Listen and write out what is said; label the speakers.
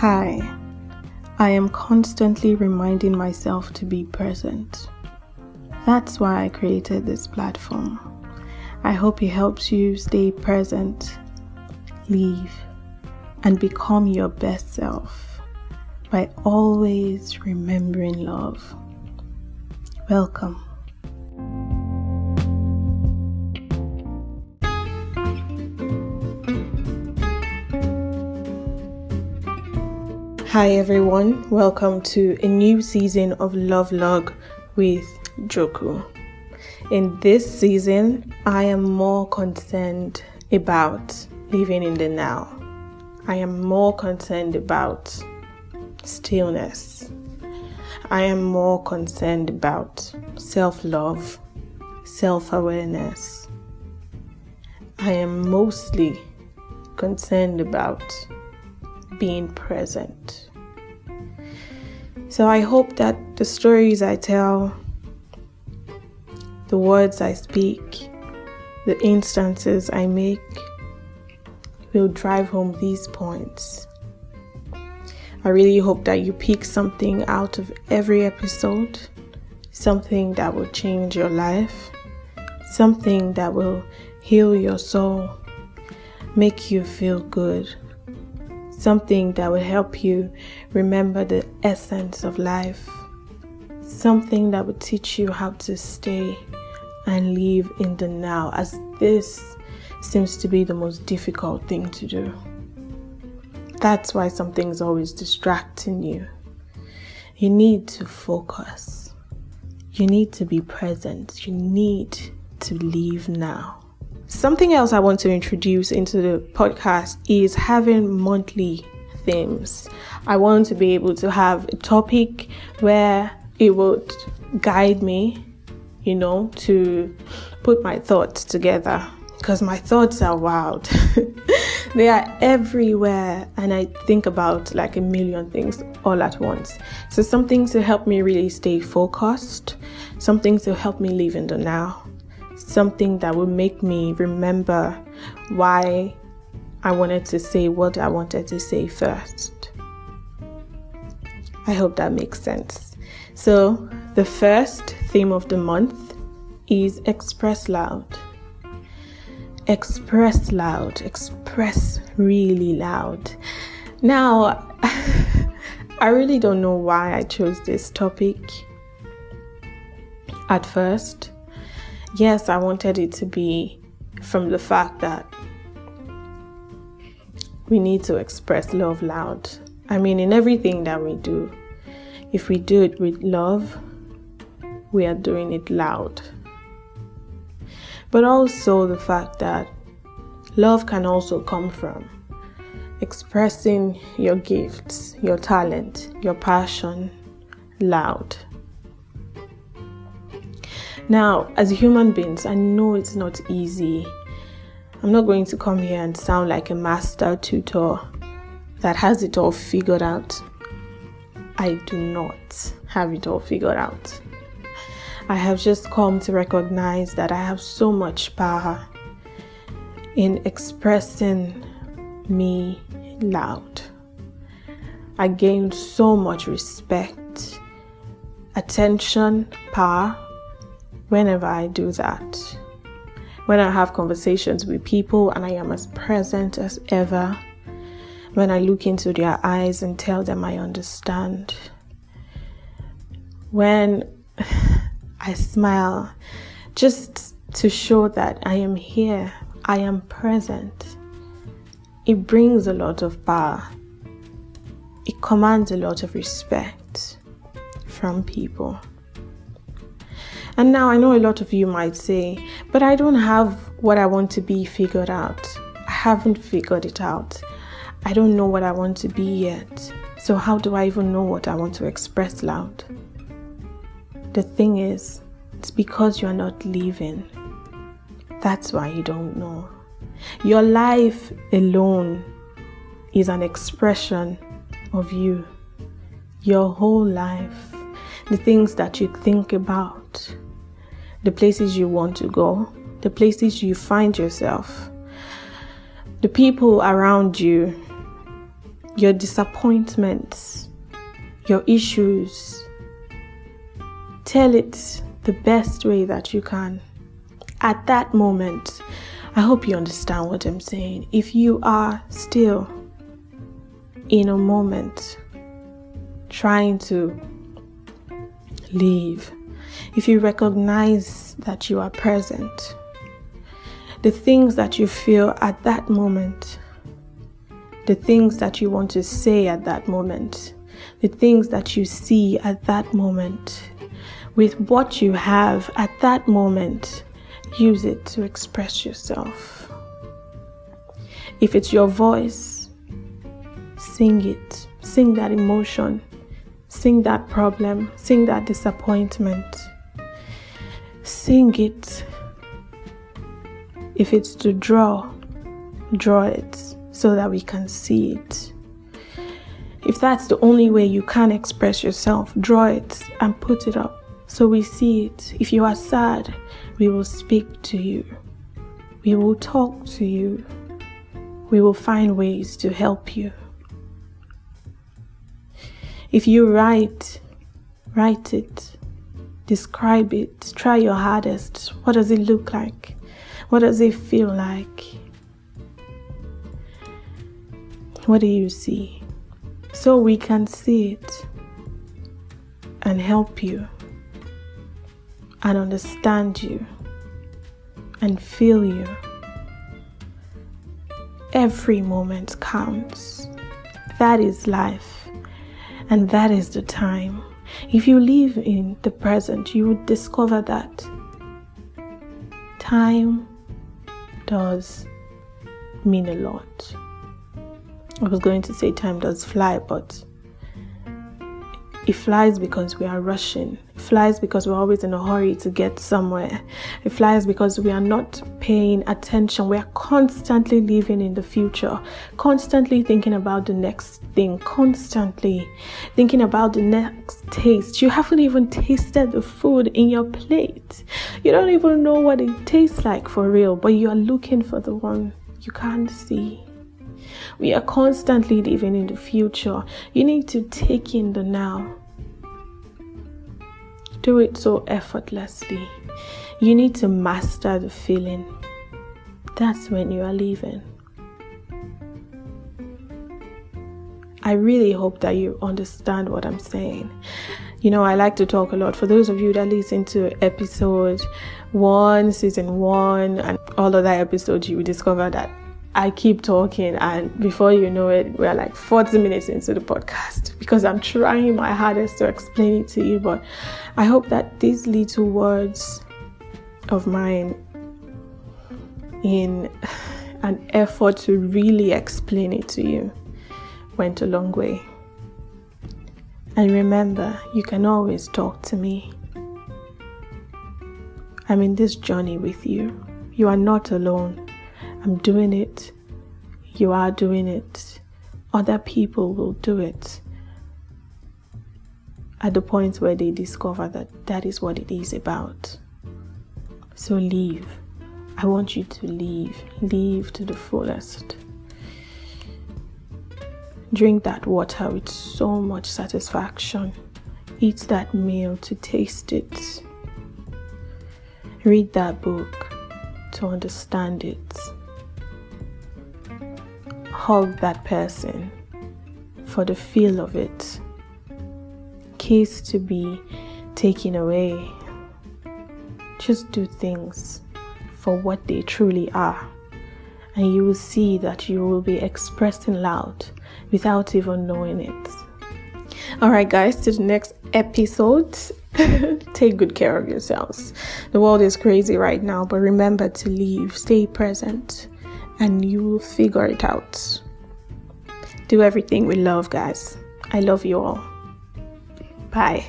Speaker 1: Hi, I am constantly reminding myself to be present. That's why I created this platform. I hope it helps you stay present, live, and become your best self by always remembering love. Welcome. Hi everyone, welcome to a new season of Love Log with Joku. In this season, I am more concerned about living in the now. I am more concerned about stillness. I am more concerned about self love, self awareness. I am mostly concerned about being present. So I hope that the stories I tell, the words I speak, the instances I make will drive home these points. I really hope that you pick something out of every episode, something that will change your life, something that will heal your soul, make you feel good something that will help you remember the essence of life, something that will teach you how to stay and live in the now, as this seems to be the most difficult thing to do. That's why something's always distracting you. You need to focus. You need to be present. You need to live now. Something else I want to introduce into the podcast is having monthly themes. I want to be able to have a topic where it would guide me, you know, to put my thoughts together because my thoughts are wild. they are everywhere, and I think about like a million things all at once. So, something to help me really stay focused, something to help me live in the now, something that will make me remember why I wanted to say what I wanted to say first. I hope that makes sense. So, the first theme of the month is express loud. Express loud, express really loud. Now, I really don't know why I chose this topic at first yes, I wanted it to be from the fact that we need to express love loud. I mean, in everything that we do, if we do it with love, we are doing it loud. But also the fact that love can also come from expressing your gifts, your talent, your passion loud. Now, as human beings, I know it's not easy. I'm not going to come here and sound like a master tutor that has it all figured out. I do not have it all figured out. I have just come to recognize that I have so much power in expressing me loud. I gained so much respect, attention, power whenever I do that. When I have conversations with people and I am as present as ever. When I look into their eyes and tell them I understand. When I smile, just to show that I am here, I am present. It brings a lot of power. It commands a lot of respect from people. And now I know a lot of you might say, but I don't have what I want to be figured out. I haven't figured it out. I don't know what I want to be yet. So, how do I even know what I want to express loud? The thing is, it's because you're not living. That's why you don't know. Your life alone is an expression of you. Your whole life, the things that you think about, the places you want to go, the places you find yourself, the people around you, your disappointments, your issues. Tell it the best way that you can. At that moment, I hope you understand what I'm saying. If you are still in a moment trying to leave, if you recognize that you are present, the things that you feel at that moment, the things that you want to say at that moment, the things that you see at that moment, with what you have at that moment, use it to express yourself. If it's your voice, sing it. Sing that emotion. Sing that problem. Sing that disappointment. Sing it if it's to draw, draw it so that we can see it. If that's the only way you can express yourself, draw it and put it up so we see it. If you are sad, we will speak to you. We will talk to you. We will find ways to help you. If you write, write it. Describe it. Try your hardest. What does it look like? What does it feel like? What do you see? So we can see it and help you and understand you and feel you. Every moment counts. That is life, and that is the time. If you live in the present, you would discover that time does mean a lot. I was going to say time does fly, but it flies because we are rushing. It flies because we're always in a hurry to get somewhere. It flies because we are not paying attention. We are constantly living in the future, constantly thinking about the next thing, constantly thinking about the next taste. You haven't even tasted the food in your plate. You don't even know what it tastes like for real, but you are looking for the one you can't see. We are constantly living in the future. You need to take in the now do it so effortlessly. You need to master the feeling. That's when you are leaving. I really hope that you understand what I'm saying. You know, I like to talk a lot. For those of you that listen to episode one, season one, and all other episodes, you will discover that I keep talking, and before you know it, we're like 40 minutes into the podcast because I'm trying my hardest to explain it to you. But I hope that these little words of mine, in an effort to really explain it to you, went a long way. And remember, you can always talk to me. I'm in this journey with you. You are not alone. I'm doing it. You are doing it. Other people will do it at the point where they discover that that is what it is about. So leave. I want you to leave. Leave to the fullest. Drink that water with so much satisfaction. Eat that meal to taste it. Read that book to understand it hug that person for the feel of it. Kiss to be taken away. Just do things for what they truly are, and you will see that you will be expressing loud without even knowing it. All right, guys, to the next episode. Take good care of yourselves. The world is crazy right now, but remember to leave, stay present and you will figure it out. Do everything with love, guys. I love you all. Bye.